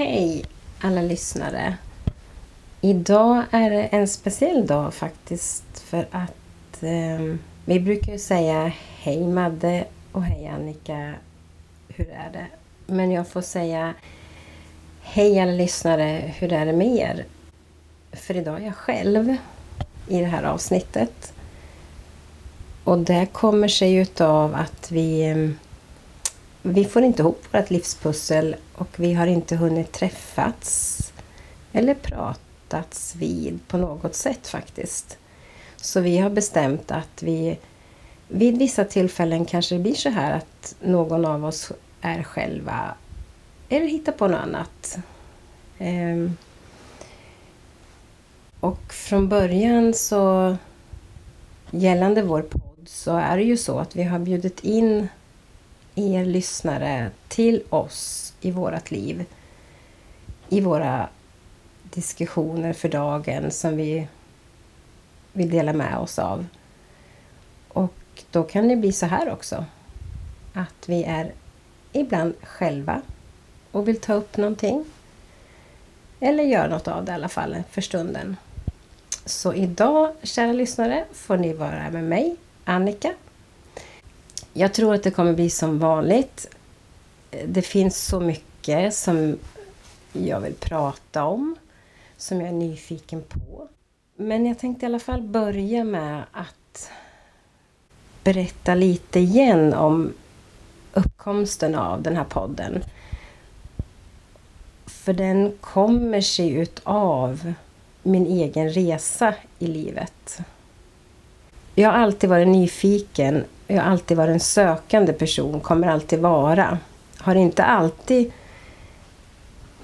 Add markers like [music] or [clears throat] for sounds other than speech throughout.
Hej alla lyssnare. Idag är det en speciell dag faktiskt för att eh, vi brukar ju säga Hej Madde och Hej Annika. Hur är det? Men jag får säga Hej alla lyssnare, hur är det med er? För idag är jag själv i det här avsnittet. Och det kommer sig utav att vi ehm, vi får inte ihop vårt livspussel och vi har inte hunnit träffats eller pratats vid på något sätt faktiskt. Så vi har bestämt att vi vid vissa tillfällen kanske det blir så här att någon av oss är själva eller hittar på något annat. Ehm. Och från början så gällande vår podd så är det ju så att vi har bjudit in er lyssnare till oss i vårt liv. I våra diskussioner för dagen som vi vill dela med oss av. Och då kan det bli så här också. Att vi är ibland själva och vill ta upp någonting. Eller göra något av det i alla fall för stunden. Så idag, kära lyssnare, får ni vara med mig, Annika, jag tror att det kommer bli som vanligt. Det finns så mycket som jag vill prata om, som jag är nyfiken på. Men jag tänkte i alla fall börja med att berätta lite igen om uppkomsten av den här podden. För den kommer sig utav min egen resa i livet. Jag har alltid varit nyfiken jag har alltid varit en sökande person, kommer alltid vara. Har inte alltid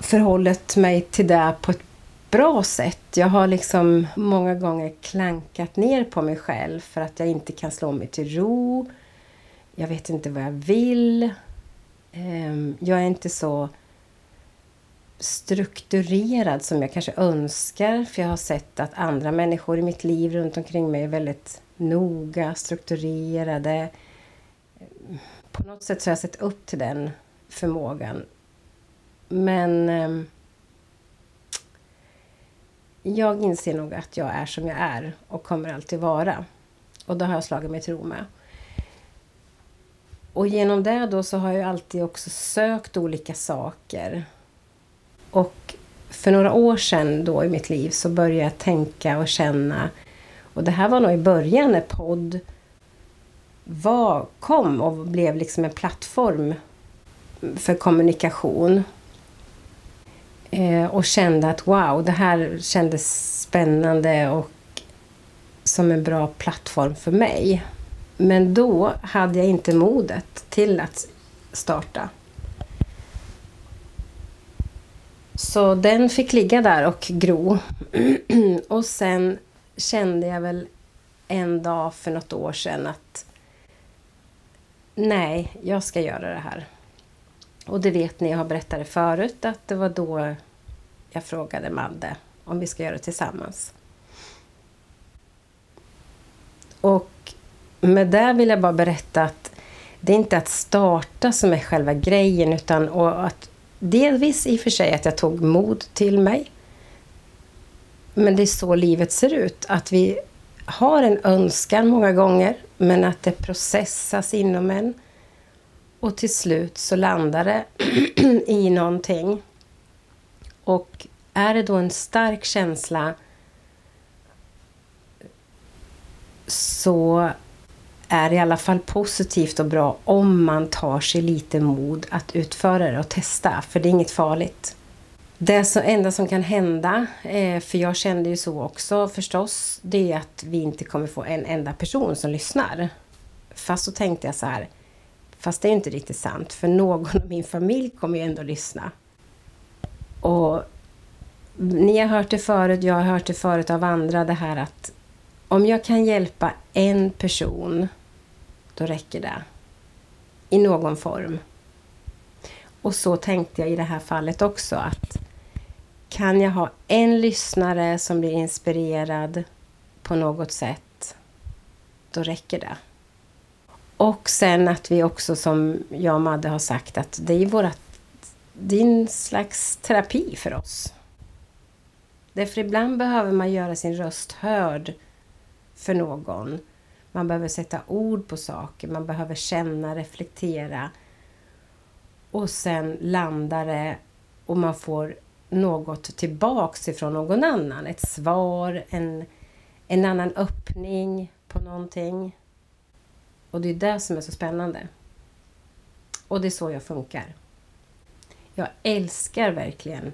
förhållit mig till det på ett bra sätt. Jag har liksom många gånger klankat ner på mig själv för att jag inte kan slå mig till ro. Jag vet inte vad jag vill. Ehm, jag är inte så strukturerad som jag kanske önskar. För jag har sett att andra människor i mitt liv runt omkring mig är väldigt noga, strukturerade. På något sätt så har jag sett upp till den förmågan. Men eh, jag inser nog att jag är som jag är och kommer alltid vara. Och det har jag slagit mig till ro med. Och genom det då så har jag alltid också sökt olika saker. Och för några år sedan då i mitt liv så började jag tänka och känna och det här var nog i början när podd var, kom och blev liksom en plattform för kommunikation. Eh, och kände att wow, det här kändes spännande och som en bra plattform för mig. Men då hade jag inte modet till att starta. Så den fick ligga där och gro. [clears throat] och sen kände jag väl en dag för något år sedan att nej, jag ska göra det här. Och det vet ni, jag har berättat det förut, att det var då jag frågade Madde om vi ska göra det tillsammans. Och med det vill jag bara berätta att det är inte att starta som är själva grejen utan och att delvis i och för sig att jag tog mod till mig men det är så livet ser ut. Att vi har en önskan många gånger, men att det processas inom en. Och till slut så landar det [clears throat] i någonting. Och är det då en stark känsla så är det i alla fall positivt och bra om man tar sig lite mod att utföra det och testa, för det är inget farligt. Det enda som kan hända, eh, för jag kände ju så också förstås, det är att vi inte kommer få en enda person som lyssnar. Fast så tänkte jag så här, fast det är inte riktigt sant, för någon i min familj kommer ju ändå lyssna. Och ni har hört det förut, jag har hört det förut av andra, det här att om jag kan hjälpa en person, då räcker det. I någon form. Och så tänkte jag i det här fallet också att kan jag ha en lyssnare som blir inspirerad på något sätt, då räcker det. Och sen att vi också, som jag och Madde har sagt, att det är vårt det är en slags terapi för oss. Därför ibland behöver man göra sin röst hörd för någon. Man behöver sätta ord på saker, man behöver känna, reflektera. Och sen landar det och man får något tillbaks ifrån någon annan. Ett svar, en, en annan öppning på någonting. Och det är det som är så spännande. Och det är så jag funkar. Jag älskar verkligen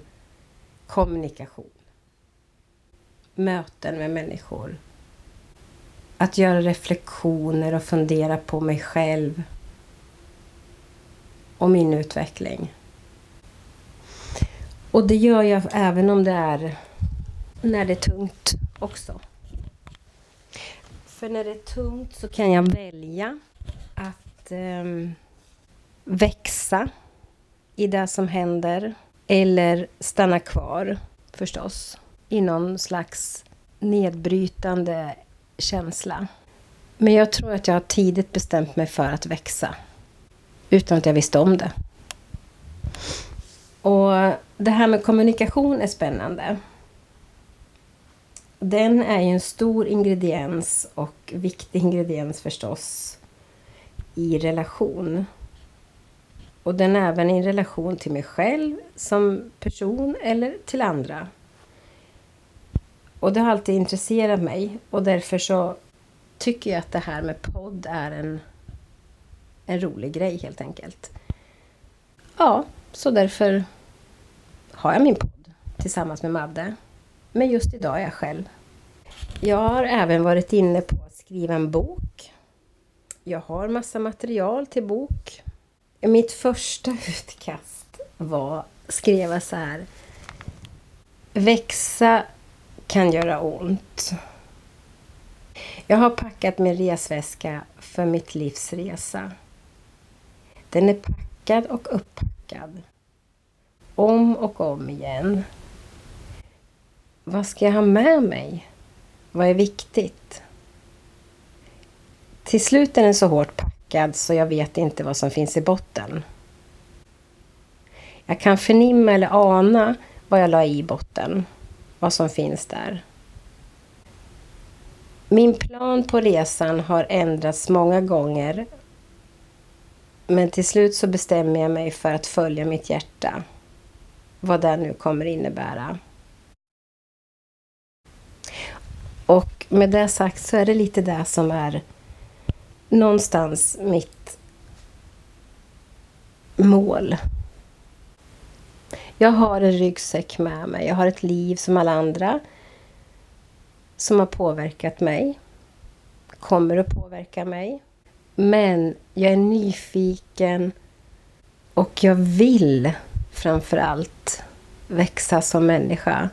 kommunikation. Möten med människor. Att göra reflektioner och fundera på mig själv. Och min utveckling. Och det gör jag även om det är när det är tungt också. För när det är tungt så kan jag välja att eh, växa i det som händer. Eller stanna kvar förstås i någon slags nedbrytande känsla. Men jag tror att jag har tidigt bestämt mig för att växa. Utan att jag visste om det. Och det här med kommunikation är spännande. Den är ju en stor ingrediens och viktig ingrediens förstås i relation. Och den är även i relation till mig själv som person eller till andra. Och det har alltid intresserat mig och därför så tycker jag att det här med podd är en, en rolig grej helt enkelt. Ja, så därför har jag min podd tillsammans med Madde. Men just idag är jag själv. Jag har även varit inne på att skriva en bok. Jag har massa material till bok. Mitt första [laughs] utkast var, skrev så här. Växa kan göra ont. Jag har packat min resväska för mitt livs resa. Den är packad och upppackad. Om och om igen. Vad ska jag ha med mig? Vad är viktigt? Till slut är den så hårt packad så jag vet inte vad som finns i botten. Jag kan förnimma eller ana vad jag la i botten, vad som finns där. Min plan på resan har ändrats många gånger men till slut så bestämmer jag mig för att följa mitt hjärta. Vad det nu kommer innebära. Och med det sagt så är det lite det som är någonstans mitt mål. Jag har en ryggsäck med mig. Jag har ett liv som alla andra som har påverkat mig. Kommer att påverka mig. Men jag är nyfiken och jag vill framför allt växa som människa.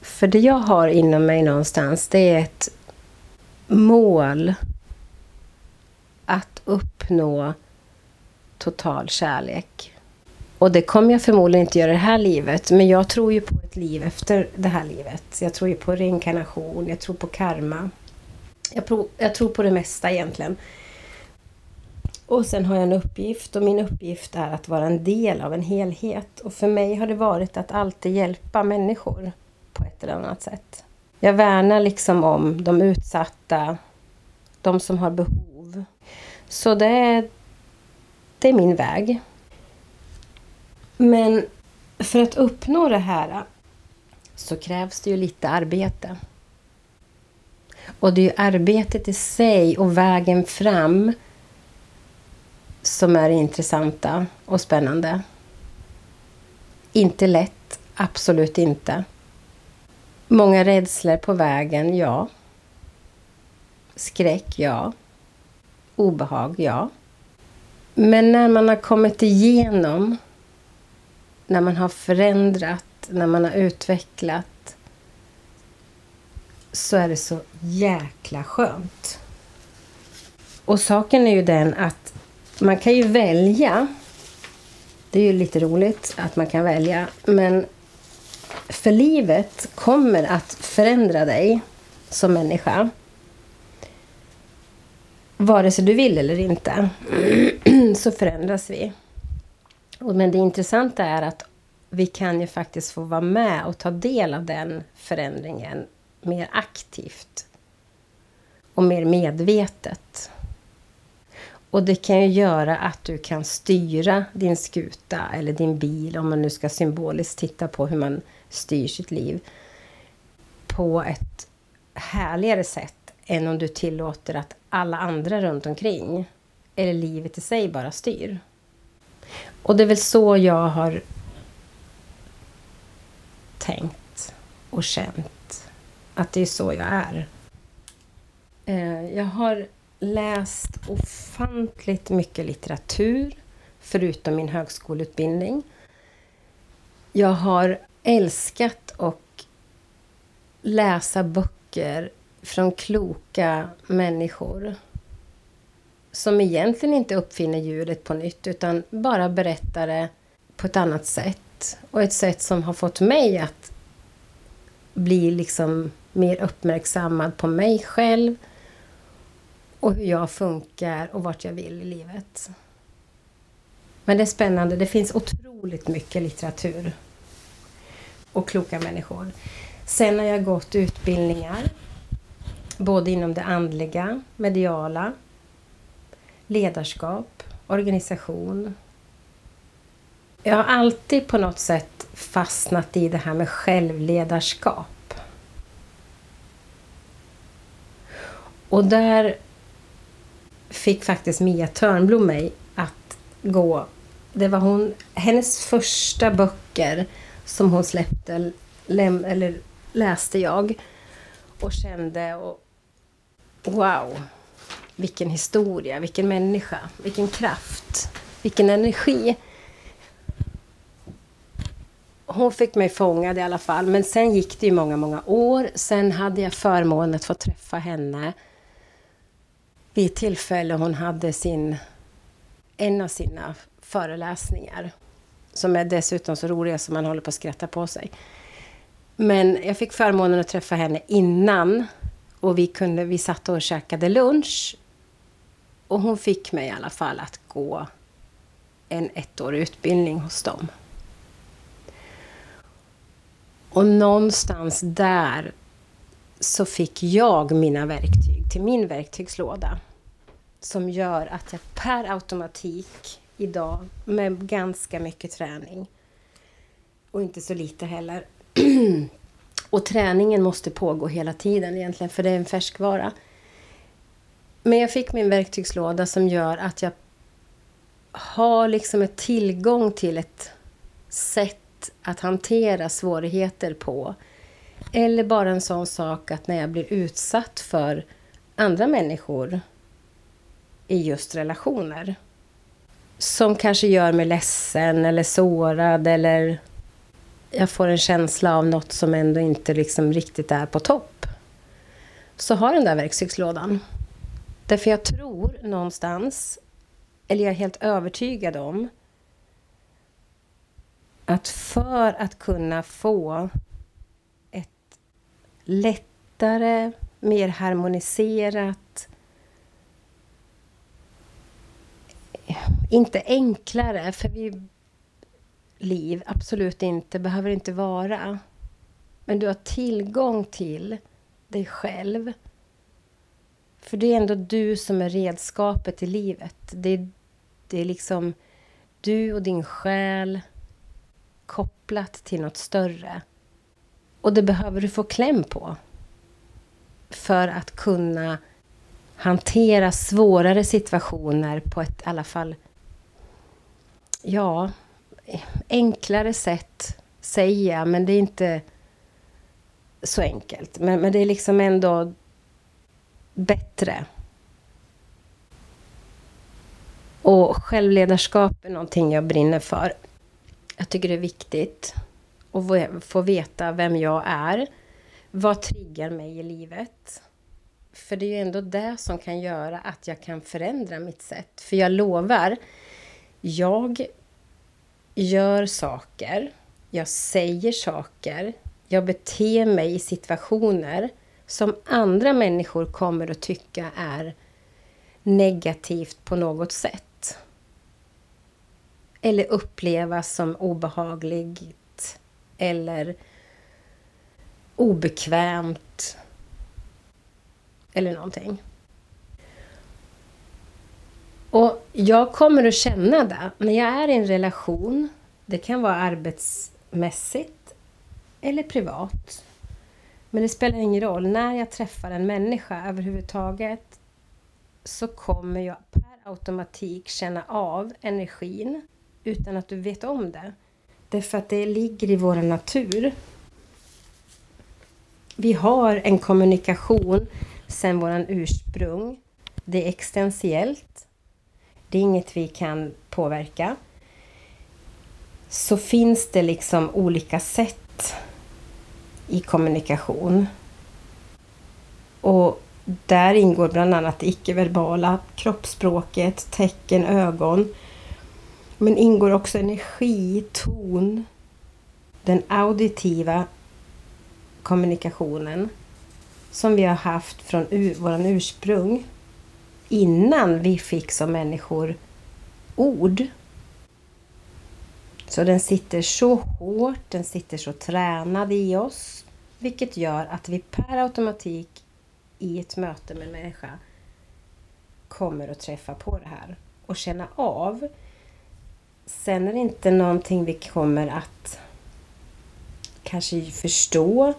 För det jag har inom mig någonstans, det är ett mål att uppnå total kärlek. Och det kommer jag förmodligen inte göra i det här livet, men jag tror ju på ett liv efter det här livet. Jag tror ju på reinkarnation, jag tror på karma. Jag, tror, jag tror på det mesta egentligen. Och sen har jag en uppgift och min uppgift är att vara en del av en helhet. Och för mig har det varit att alltid hjälpa människor på ett eller annat sätt. Jag värnar liksom om de utsatta, de som har behov. Så det är, det är min väg. Men för att uppnå det här så krävs det ju lite arbete. Och det är ju arbetet i sig och vägen fram som är intressanta och spännande. Inte lätt, absolut inte. Många rädslor på vägen, ja. Skräck, ja. Obehag, ja. Men när man har kommit igenom, när man har förändrat, när man har utvecklat så är det så jäkla skönt. Och saken är ju den att man kan ju välja. Det är ju lite roligt att man kan välja. Men för livet kommer att förändra dig som människa. Vare sig du vill eller inte [clears throat] så förändras vi. Men det intressanta är att vi kan ju faktiskt få vara med och ta del av den förändringen mer aktivt och mer medvetet. Och det kan ju göra att du kan styra din skuta eller din bil, om man nu ska symboliskt titta på hur man styr sitt liv, på ett härligare sätt än om du tillåter att alla andra runt omkring, eller livet i sig, bara styr. Och det är väl så jag har tänkt och känt att det är så jag är. Eh, jag har läst ofantligt mycket litteratur, förutom min högskoleutbildning. Jag har älskat att läsa böcker från kloka människor som egentligen inte uppfinner hjulet på nytt utan bara berättar det på ett annat sätt. Och ett sätt som har fått mig att bli liksom mer uppmärksammad på mig själv och hur jag funkar och vart jag vill i livet. Men det är spännande. Det finns otroligt mycket litteratur och kloka människor. Sen har jag gått utbildningar både inom det andliga, mediala, ledarskap, organisation. Jag har alltid på något sätt fastnat i det här med självledarskap. Och där fick faktiskt Mia Törnblom mig att gå... Det var hon, hennes första böcker som hon släppte, läm, eller läste jag och kände och wow, vilken historia, vilken människa, vilken kraft, vilken energi. Hon fick mig fångad i alla fall, men sen gick det ju många, många år. Sen hade jag förmånen att få träffa henne vid ett tillfälle hon hade sin, en av sina föreläsningar. Som är dessutom så roliga som man håller på att skratta på sig. Men jag fick förmånen att träffa henne innan. Och vi, kunde, vi satt och käkade lunch. Och hon fick mig i alla fall att gå en ettårig utbildning hos dem. Och någonstans där så fick jag mina verktyg till min verktygslåda. Som gör att jag per automatik idag, med ganska mycket träning, och inte så lite heller. [clears throat] och träningen måste pågå hela tiden egentligen, för det är en färskvara. Men jag fick min verktygslåda som gör att jag har liksom ett tillgång till ett sätt att hantera svårigheter på eller bara en sån sak att när jag blir utsatt för andra människor i just relationer som kanske gör mig ledsen eller sårad eller jag får en känsla av något som ändå inte liksom riktigt är på topp. Så har den där verktygslådan. Därför jag tror någonstans, eller jag är helt övertygad om att för att kunna få ett lättare, mer harmoniserat. Inte enklare, för vi liv absolut inte, behöver inte vara. Men du har tillgång till dig själv. För det är ändå du som är redskapet i livet. Det är, det är liksom du och din själ kopplat till något större. Och det behöver du få kläm på. För att kunna hantera svårare situationer på ett i alla fall ja, enklare sätt, säger jag, men det är inte så enkelt. Men, men det är liksom ändå bättre. Och självledarskap är någonting jag brinner för. Jag tycker det är viktigt att få veta vem jag är. Vad triggar mig i livet? För det är ju ändå det som kan göra att jag kan förändra mitt sätt. För jag lovar, jag gör saker, jag säger saker, jag beter mig i situationer som andra människor kommer att tycka är negativt på något sätt. eller upplevas som obehagligt eller obekvämt eller någonting. Och jag kommer att känna det när jag är i en relation. Det kan vara arbetsmässigt eller privat. Men det spelar ingen roll. När jag träffar en människa överhuvudtaget så kommer jag per automatik känna av energin utan att du vet om det. Därför att det ligger i vår natur. Vi har en kommunikation Sen våran ursprung. Det är existentiellt. Det är inget vi kan påverka. Så finns det liksom olika sätt i kommunikation. Och där ingår bland annat det icke-verbala, kroppsspråket, tecken, ögon. Men ingår också energi, ton, den auditiva kommunikationen som vi har haft från ur, våran ursprung innan vi fick som människor ord. Så den sitter så hårt, den sitter så tränad i oss vilket gör att vi per automatik i ett möte med en människa kommer att träffa på det här och känna av. Sen är det inte någonting vi kommer att kanske förstå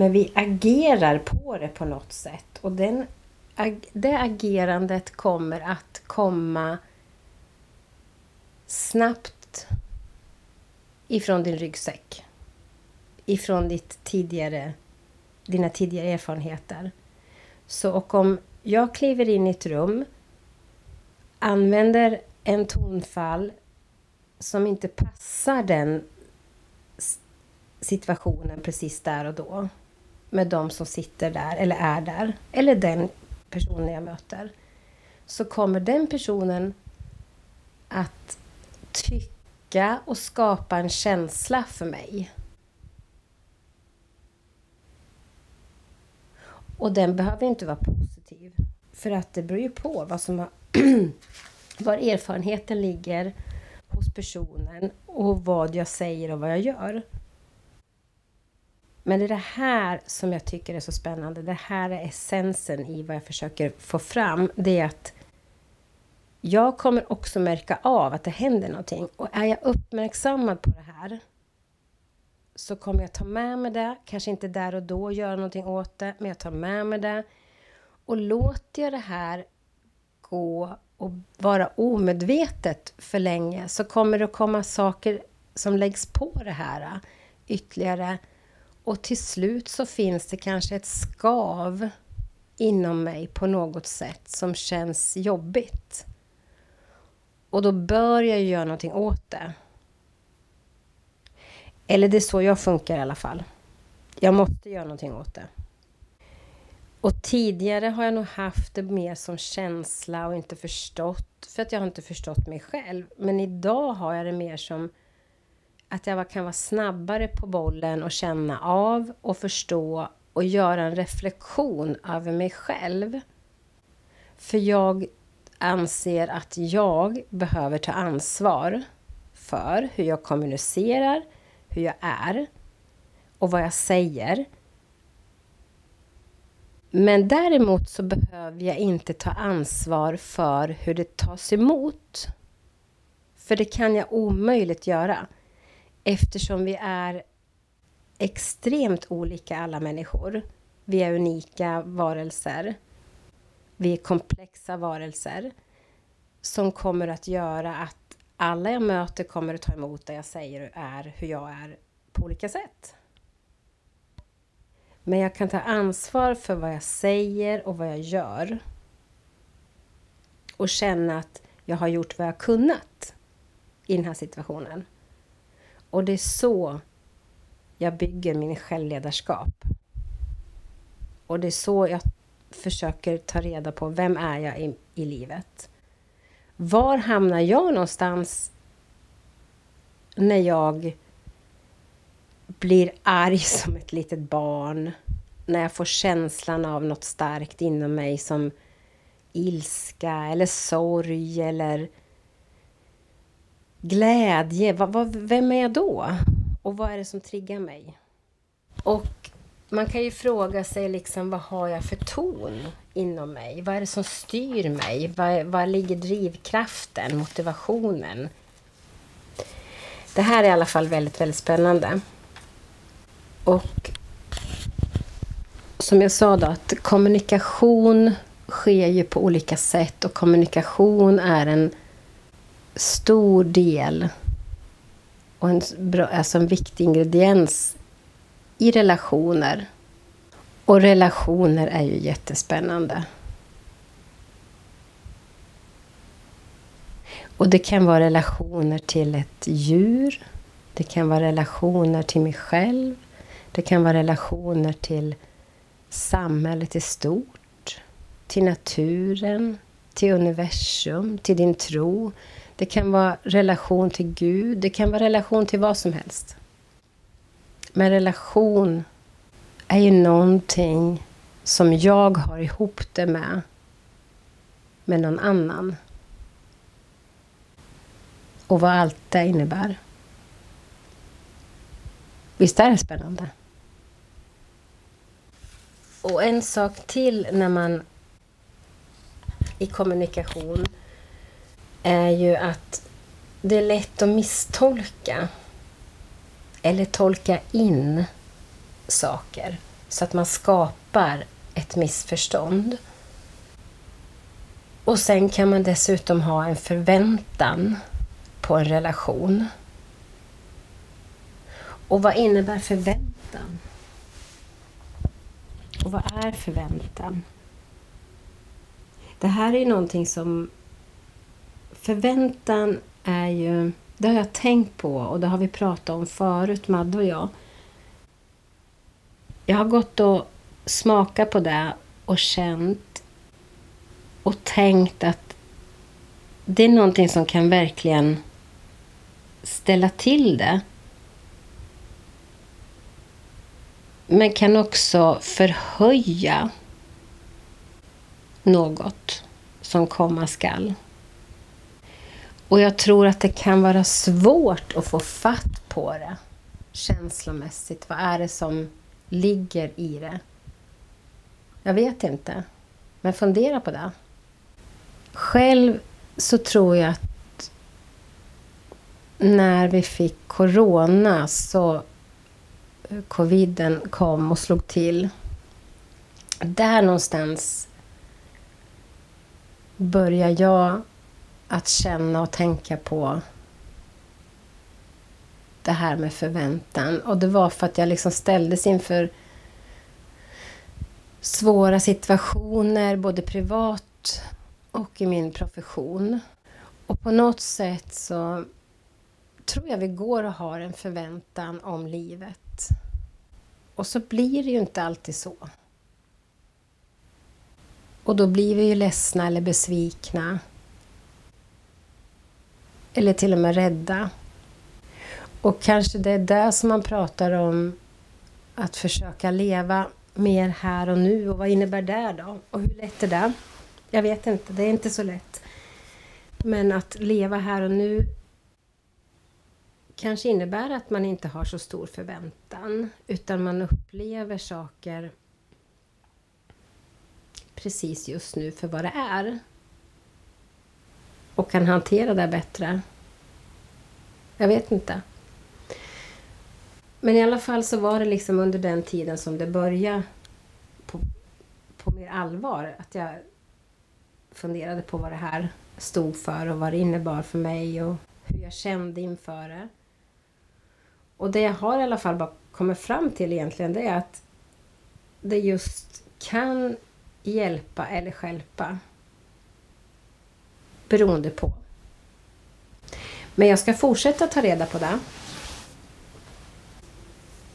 men vi agerar på det på något sätt och den, det agerandet kommer att komma snabbt ifrån din ryggsäck. Ifrån ditt tidigare, dina tidigare erfarenheter. Så och om jag kliver in i ett rum, använder en tonfall som inte passar den situationen precis där och då med de som sitter där eller är där, eller den personen jag möter, så kommer den personen att tycka och skapa en känsla för mig. Och den behöver inte vara positiv. För att det beror ju på vad som har, [clears throat] var erfarenheten ligger hos personen och vad jag säger och vad jag gör. Men det är det här som jag tycker är så spännande. Det här är essensen i vad jag försöker få fram. Det är att jag kommer också märka av att det händer någonting. Och är jag uppmärksammad på det här så kommer jag ta med mig det. Kanske inte där och då göra någonting åt det, men jag tar med mig det. Och låter jag det här gå och vara omedvetet för länge så kommer det att komma saker som läggs på det här ytterligare och till slut så finns det kanske ett skav inom mig på något sätt som känns jobbigt. Och då bör jag göra någonting åt det. Eller det är så jag funkar i alla fall. Jag måste göra någonting åt det. Och tidigare har jag nog haft det mer som känsla och inte förstått, för att jag har inte förstått mig själv. Men idag har jag det mer som att jag kan vara snabbare på bollen och känna av och förstå och göra en reflektion över mig själv. För jag anser att jag behöver ta ansvar för hur jag kommunicerar, hur jag är och vad jag säger. Men däremot så behöver jag inte ta ansvar för hur det tas emot. För det kan jag omöjligt göra. Eftersom vi är extremt olika alla människor. Vi är unika varelser. Vi är komplexa varelser som kommer att göra att alla jag möter kommer att ta emot det jag säger och är hur jag är på olika sätt. Men jag kan ta ansvar för vad jag säger och vad jag gör. Och känna att jag har gjort vad jag kunnat i den här situationen. Och det är så jag bygger min självledarskap. Och det är så jag försöker ta reda på vem är jag i, i livet. Var hamnar jag någonstans när jag blir arg [laughs] som ett litet barn? När jag får känslan av något starkt inom mig som ilska eller sorg eller glädje, vad, vad, vem är jag då? Och vad är det som triggar mig? Och man kan ju fråga sig liksom, vad har jag för ton inom mig? Vad är det som styr mig? Var, var ligger drivkraften, motivationen? Det här är i alla fall väldigt, väldigt spännande. Och som jag sa då, att kommunikation sker ju på olika sätt och kommunikation är en stor del och en, bra, alltså en viktig ingrediens i relationer. Och relationer är ju jättespännande. Och det kan vara relationer till ett djur. Det kan vara relationer till mig själv. Det kan vara relationer till samhället i stort. Till naturen. Till universum. Till din tro. Det kan vara relation till Gud. Det kan vara relation till vad som helst. Men relation är ju någonting som jag har ihop det med, med någon annan. Och vad allt det innebär. Visst är det spännande? Och en sak till när man i kommunikation är ju att det är lätt att misstolka eller tolka in saker så att man skapar ett missförstånd. Och sen kan man dessutom ha en förväntan på en relation. Och vad innebär förväntan? Och vad är förväntan? Det här är någonting som... Förväntan är ju det har jag tänkt på och det har vi pratat om förut, Madde och jag. Jag har gått och smakat på det och känt och tänkt att det är någonting som kan verkligen ställa till det. Men kan också förhöja något som komma skall. Och jag tror att det kan vara svårt att få fatt på det känslomässigt. Vad är det som ligger i det? Jag vet inte. Men fundera på det. Själv så tror jag att när vi fick corona så coviden kom och slog till. Där någonstans börjar jag att känna och tänka på det här med förväntan. Och det var för att jag liksom ställdes inför svåra situationer, både privat och i min profession. Och på något sätt så tror jag vi går och har en förväntan om livet. Och så blir det ju inte alltid så. Och då blir vi ju ledsna eller besvikna eller till och med rädda. Och kanske det är det som man pratar om, att försöka leva mer här och nu. Och vad innebär det då? Och hur lätt är det? Jag vet inte, det är inte så lätt. Men att leva här och nu kanske innebär att man inte har så stor förväntan, utan man upplever saker precis just nu för vad det är och kan hantera det bättre. Jag vet inte. Men i alla fall så var det liksom under den tiden som det började på, på mer allvar. Att jag funderade på vad det här stod för och vad det innebar för mig och hur jag kände inför det. Och det jag har i alla fall bara kommit fram till egentligen det är att det just kan hjälpa eller skälpa beroende på. Men jag ska fortsätta ta reda på det.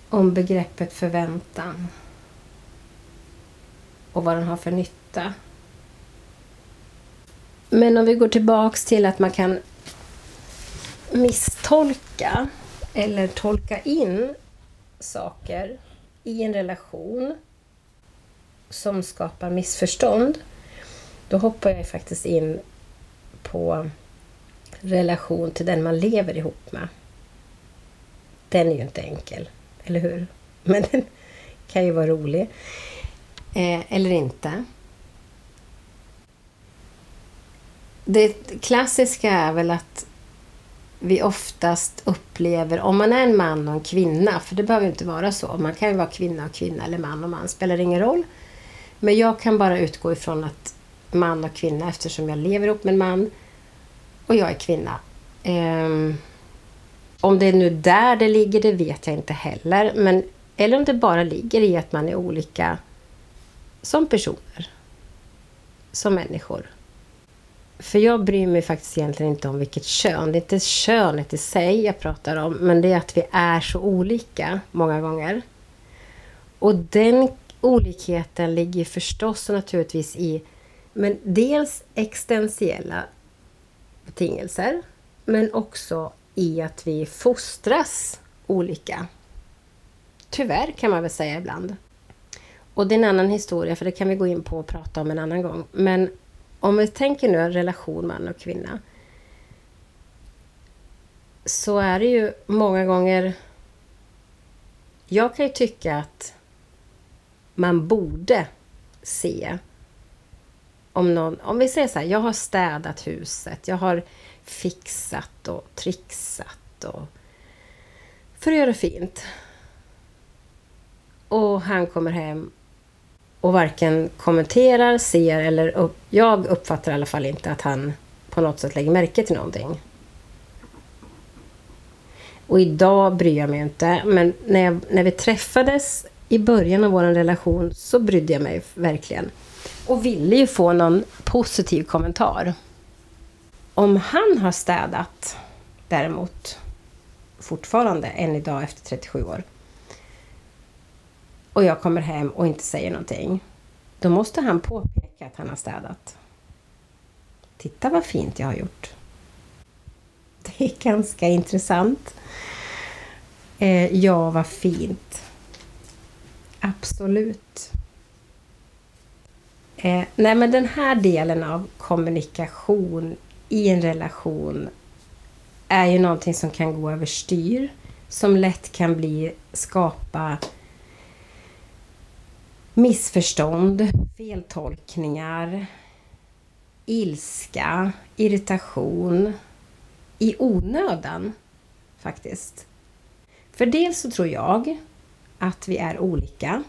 Om begreppet förväntan. Och vad den har för nytta. Men om vi går tillbaks till att man kan misstolka eller tolka in saker i en relation som skapar missförstånd. Då hoppar jag faktiskt in på relation till den man lever ihop med. Den är ju inte enkel, eller hur? [laughs] Men den kan ju vara rolig. Eh, eller inte. Det klassiska är väl att vi oftast upplever, om man är en man och en kvinna, för det behöver inte vara så. Man kan ju vara kvinna och kvinna eller man och man, spelar ingen roll. Men jag kan bara utgå ifrån att man och kvinna eftersom jag lever ihop med en man och jag är kvinna. Um, om det är nu där det ligger, det vet jag inte heller. Men, eller om det bara ligger i att man är olika som personer. Som människor. För jag bryr mig faktiskt egentligen inte om vilket kön. Det är inte könet i sig jag pratar om, men det är att vi är så olika många gånger. Och den olikheten ligger förstås och naturligtvis i men dels existentiella betingelser, men också i att vi fostras olika. Tyvärr kan man väl säga ibland. Och det är en annan historia, för det kan vi gå in på och prata om en annan gång. Men om vi tänker nu en relation man och kvinna. Så är det ju många gånger... Jag kan ju tycka att man borde se om någon... Om vi säger så här, jag har städat huset, jag har fixat och trixat och för att göra det fint. Och han kommer hem och varken kommenterar, ser eller upp, jag uppfattar i alla fall inte att han på något sätt lägger märke till någonting. Och idag bryr jag mig inte, men när, jag, när vi träffades i början av vår relation så brydde jag mig verkligen. Och ville ju få någon positiv kommentar. Om han har städat däremot, fortfarande än idag efter 37 år, och jag kommer hem och inte säger någonting, då måste han påpeka att han har städat. Titta vad fint jag har gjort. Det är ganska intressant. Eh, ja, vad fint. Absolut. Eh, nej, men den här delen av kommunikation i en relation är ju någonting som kan gå överstyr. Som lätt kan bli, skapa missförstånd, feltolkningar, ilska, irritation i onödan faktiskt. För dels så tror jag att vi är olika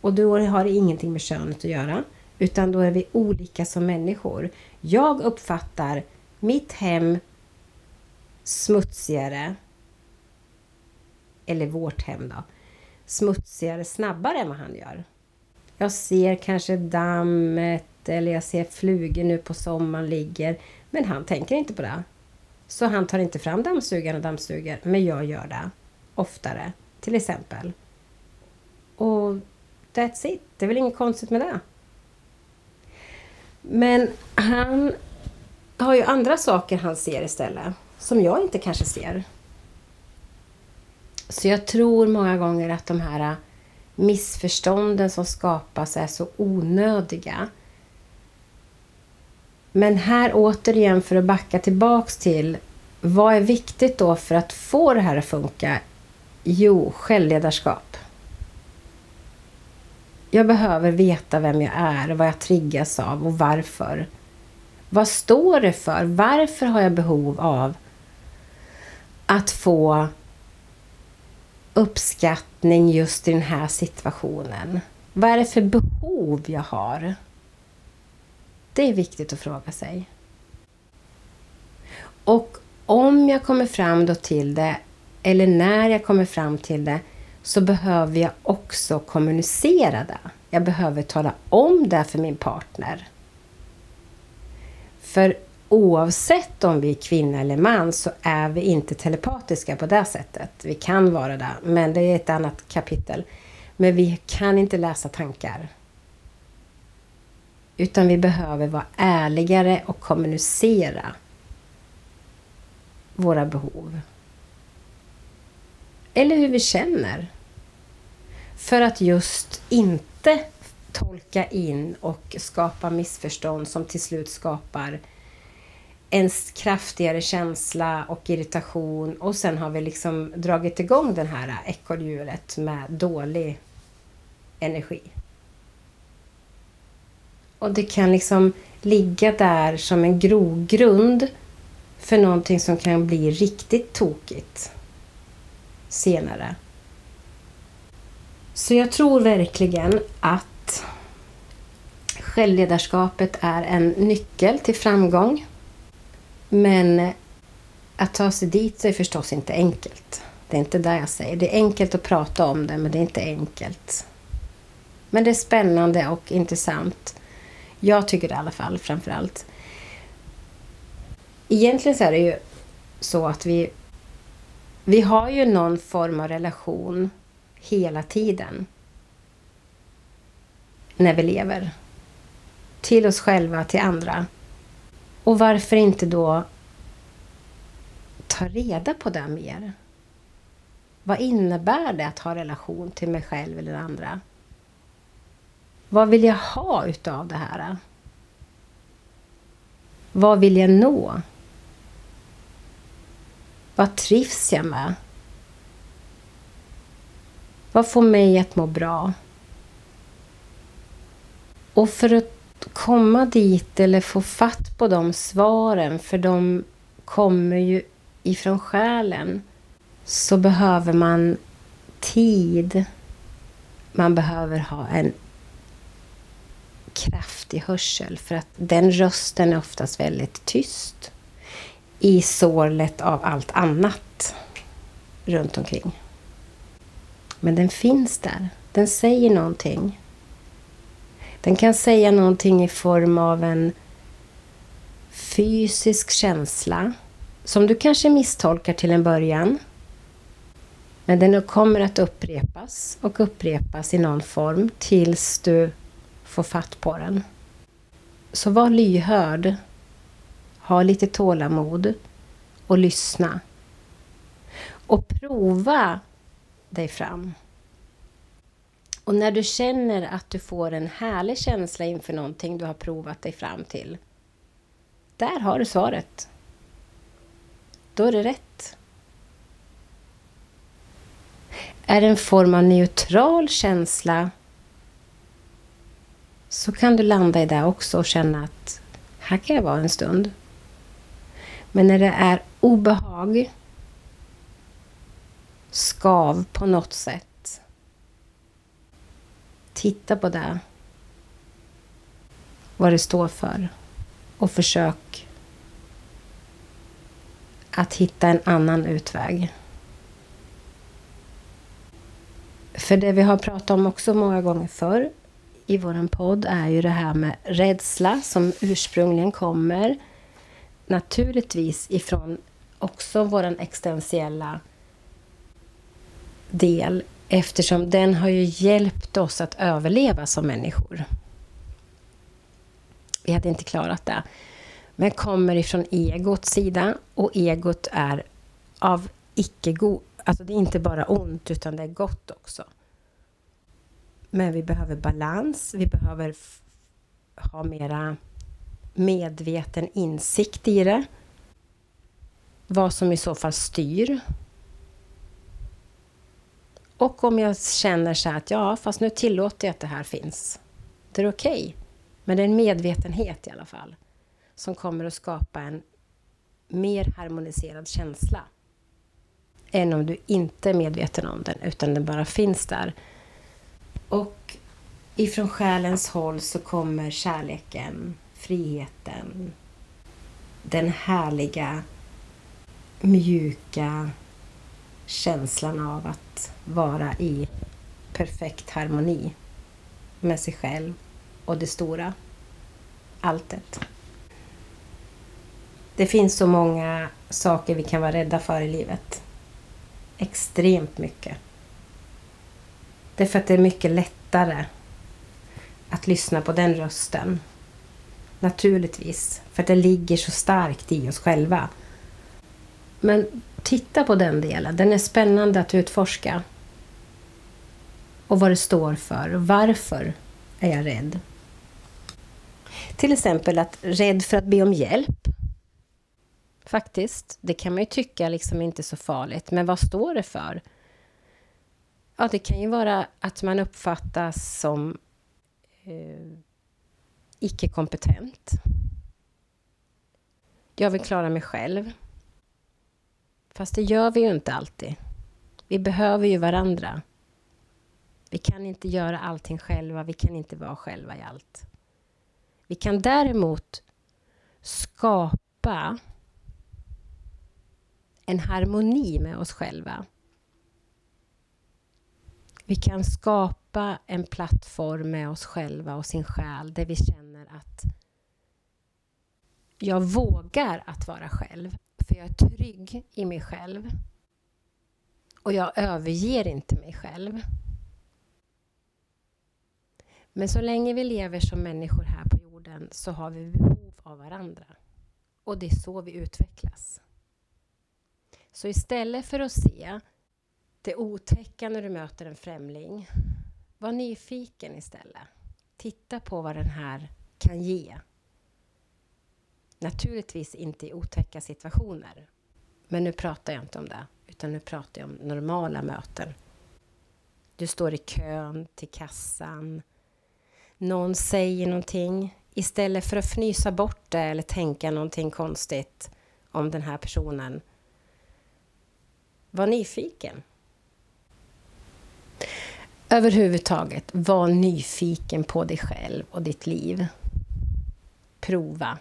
och då har det ingenting med könet att göra utan då är vi olika som människor. Jag uppfattar mitt hem smutsigare eller vårt hem då smutsigare snabbare än vad han gör. Jag ser kanske dammet eller jag ser flugor nu på sommaren ligger. Men han tänker inte på det. Så han tar inte fram dammsugaren och dammsuger. Men jag gör det oftare, till exempel. Och that's it. Det är väl inget konstigt med det. Men han har ju andra saker han ser istället. Som jag inte kanske ser. Så jag tror många gånger att de här missförstånden som skapas är så onödiga. Men här återigen för att backa tillbaks till vad är viktigt då för att få det här att funka? Jo, självledarskap. Jag behöver veta vem jag är, vad jag triggas av och varför. Vad står det för? Varför har jag behov av att få uppskattning just i den här situationen? Vad är det för behov jag har? Det är viktigt att fråga sig. Och om jag kommer fram då till det, eller när jag kommer fram till det, så behöver jag också kommunicera det. Jag behöver tala om det för min partner. För oavsett om vi är kvinna eller man så är vi inte telepatiska på det sättet. Vi kan vara det, men det är ett annat kapitel. Men vi kan inte läsa tankar. Utan vi behöver vara ärligare och kommunicera våra behov. Eller hur vi känner. För att just inte tolka in och skapa missförstånd som till slut skapar en kraftigare känsla och irritation och sen har vi liksom dragit igång det här ekorrhjulet med dålig energi. Och det kan liksom ligga där som en grogrund för någonting som kan bli riktigt tokigt senare. Så jag tror verkligen att självledarskapet är en nyckel till framgång. Men att ta sig dit är förstås inte enkelt. Det är inte det jag säger. Det är enkelt att prata om det, men det är inte enkelt. Men det är spännande och intressant. Jag tycker det i alla fall, framför allt. Egentligen så är det ju så att vi, vi har ju någon form av relation hela tiden när vi lever. Till oss själva, till andra. Och varför inte då ta reda på det mer? Vad innebär det att ha relation till mig själv eller andra? Vad vill jag ha utav det här? Vad vill jag nå? Vad trivs jag med? Vad får mig att må bra? Och för att komma dit eller få fatt på de svaren, för de kommer ju ifrån själen, så behöver man tid. Man behöver ha en kraftig hörsel för att den rösten är oftast väldigt tyst i sålet av allt annat runt omkring. Men den finns där. Den säger någonting. Den kan säga någonting i form av en fysisk känsla som du kanske misstolkar till en början. Men den kommer att upprepas och upprepas i någon form tills du får fatt på den. Så var lyhörd. Ha lite tålamod och lyssna. Och prova dig fram. Och när du känner att du får en härlig känsla inför någonting du har provat dig fram till. Där har du svaret. Då är det rätt. Är det en form av neutral känsla så kan du landa i det också och känna att här kan jag vara en stund. Men när det är obehag, skav på något sätt. Titta på det. Vad det står för. Och försök att hitta en annan utväg. För det vi har pratat om också många gånger förr i vår podd är ju det här med rädsla som ursprungligen kommer naturligtvis ifrån också vår existentiella del eftersom den har ju hjälpt oss att överleva som människor. Vi hade inte klarat det. Men kommer ifrån egots sida och egot är av icke-god... Alltså det är inte bara ont utan det är gott också. Men vi behöver balans, vi behöver ha mera medveten insikt i det. Vad som i så fall styr. Och om jag känner så att ja, fast nu tillåter jag att det här finns. Det är okej. Okay. Men det är en medvetenhet i alla fall. Som kommer att skapa en mer harmoniserad känsla. Än om du inte är medveten om den, utan den bara finns där. Och ifrån själens håll så kommer kärleken, friheten, den härliga, mjuka känslan av att vara i perfekt harmoni med sig själv och det stora. Alltet. Det finns så många saker vi kan vara rädda för i livet. Extremt mycket. Det är för att det är mycket lättare att lyssna på den rösten. Naturligtvis, för att det ligger så starkt i oss själva. Men titta på den delen. Den är spännande att utforska. Och vad det står för. Varför är jag rädd? Till exempel att rädd för att be om hjälp. Faktiskt. Det kan man ju tycka liksom inte är så farligt. Men vad står det för? Ja, det kan ju vara att man uppfattas som eh, icke-kompetent. Jag vill klara mig själv. Fast det gör vi ju inte alltid. Vi behöver ju varandra. Vi kan inte göra allting själva, vi kan inte vara själva i allt. Vi kan däremot skapa en harmoni med oss själva. Vi kan skapa en plattform med oss själva och sin själ där vi känner att jag vågar att vara själv. För jag är trygg i mig själv. Och jag överger inte mig själv. Men så länge vi lever som människor här på jorden så har vi behov av varandra. Och det är så vi utvecklas. Så istället för att se det otäcka när du möter en främling, var nyfiken istället. Titta på vad den här kan ge. Naturligtvis inte i otäcka situationer. Men nu pratar jag inte om det, utan nu pratar jag om normala möten. Du står i kön till kassan. Någon säger någonting. Istället för att fnysa bort det eller tänka någonting konstigt om den här personen. Var nyfiken. Överhuvudtaget, var nyfiken på dig själv och ditt liv. Prova.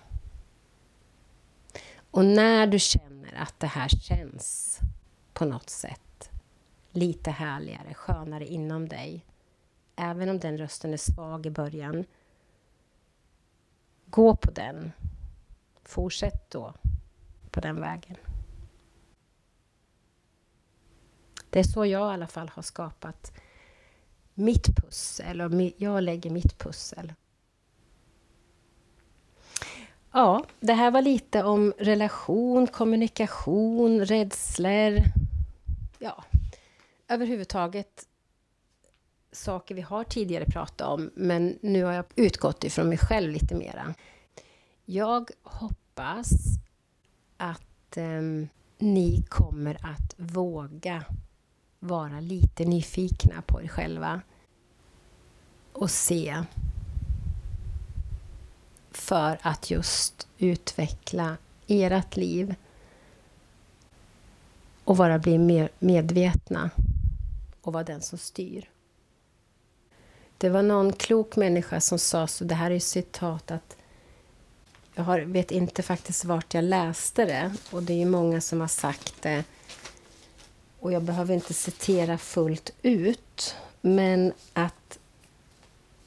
Och när du känner att det här känns på något sätt lite härligare, skönare inom dig, även om den rösten är svag i början, gå på den. Fortsätt då på den vägen. Det är så jag i alla fall har skapat mitt pussel och jag lägger mitt pussel. Ja, det här var lite om relation, kommunikation, rädslor. Ja, överhuvudtaget saker vi har tidigare pratat om, men nu har jag utgått ifrån mig själv lite mera. Jag hoppas att eh, ni kommer att våga vara lite nyfikna på er själva och se för att just utveckla ert liv och vara bli mer medvetna och vara den som styr. Det var någon klok människa som sa så, det här är citat att jag har, vet inte faktiskt vart jag läste det. Och det är många som har sagt det. Och jag behöver inte citera fullt ut. Men att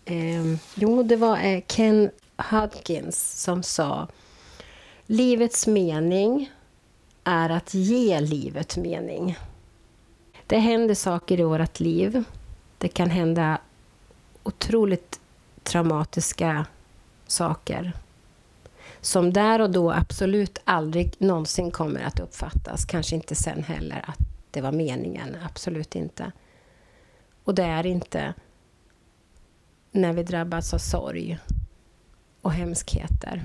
eh, jo, det var eh, Ken Hudkins som sa Livets mening är att ge livet mening. Det händer saker i vårt liv. Det kan hända otroligt traumatiska saker som där och då absolut aldrig någonsin kommer att uppfattas, kanske inte sen heller, att det var meningen. Absolut inte. Och det är inte när vi drabbas av sorg och hemskheter.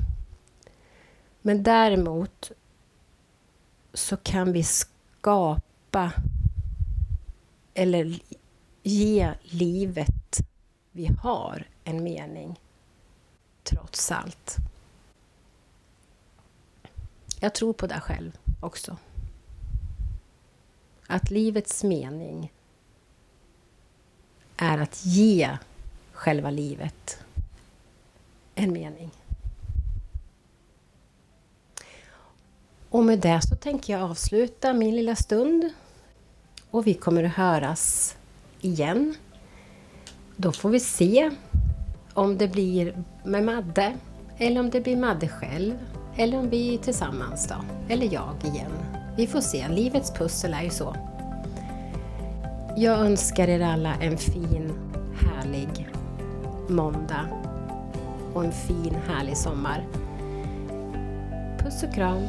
Men däremot så kan vi skapa eller ge livet vi har en mening, trots allt. Jag tror på det själv också. Att livets mening är att ge själva livet en mening. Och med det så tänker jag avsluta min lilla stund. Och vi kommer att höras igen. Då får vi se om det blir med Madde eller om det blir Madde själv eller om vi är tillsammans då, eller jag igen. Vi får se, livets pussel är ju så. Jag önskar er alla en fin, härlig måndag och en fin, härlig sommar. Puss och kram!